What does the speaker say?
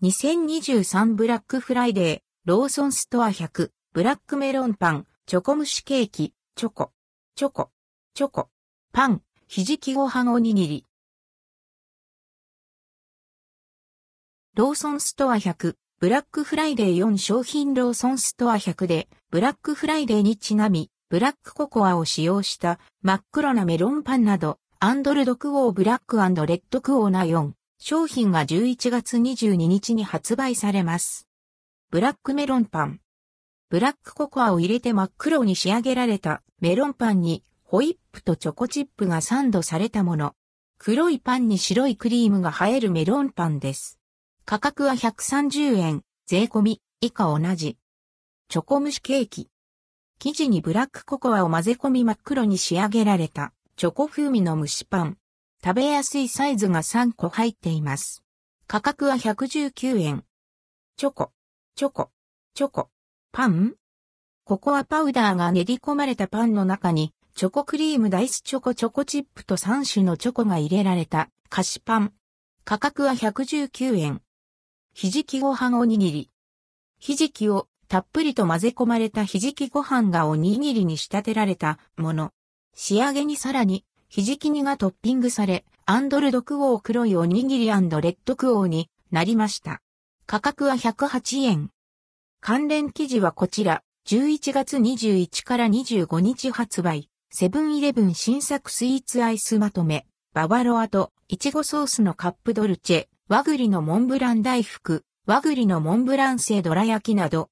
2023ブラックフライデー、ローソンストア100、ブラックメロンパン、チョコ蒸しケーキ、チョコ、チョコ、チョコ、パン、ひじきご飯おにぎり。ローソンストア100、ブラックフライデー4商品ローソンストア100で、ブラックフライデーにちなみ、ブラックココアを使用した真っ黒なメロンパンなど、アンドルドクオーブラックレッドクオーナ4商品が11月22日に発売されます。ブラックメロンパン。ブラックココアを入れて真っ黒に仕上げられたメロンパンにホイップとチョコチップがサンドされたもの。黒いパンに白いクリームが映えるメロンパンです。価格は130円、税込み、以下同じ。チョコ蒸しケーキ。生地にブラックココアを混ぜ込み真っ黒に仕上げられたチョコ風味の蒸しパン。食べやすいサイズが3個入っています。価格は119円。チョコ、チョコ、チョコ、パン？ココアパウダーが練り込まれたパンの中に、チョコクリームダイスチョコチョコチップと3種のチョコが入れられた菓子パン。価格は119円。ひじきご飯おにぎり。ひじきをたっぷりと混ぜ込まれたひじきご飯がおにぎりに仕立てられたもの。仕上げにさらに、ひじき煮がトッピングされ、アンドルドクオー黒いおにぎりレッドクオーになりました。価格は108円。関連記事はこちら、11月21から25日発売、セブンイレブン新作スイーツアイスまとめ、ババロアとイチゴソースのカップドルチェ、和栗のモンブラン大福、和栗のモンブラン製ドラ焼きなど、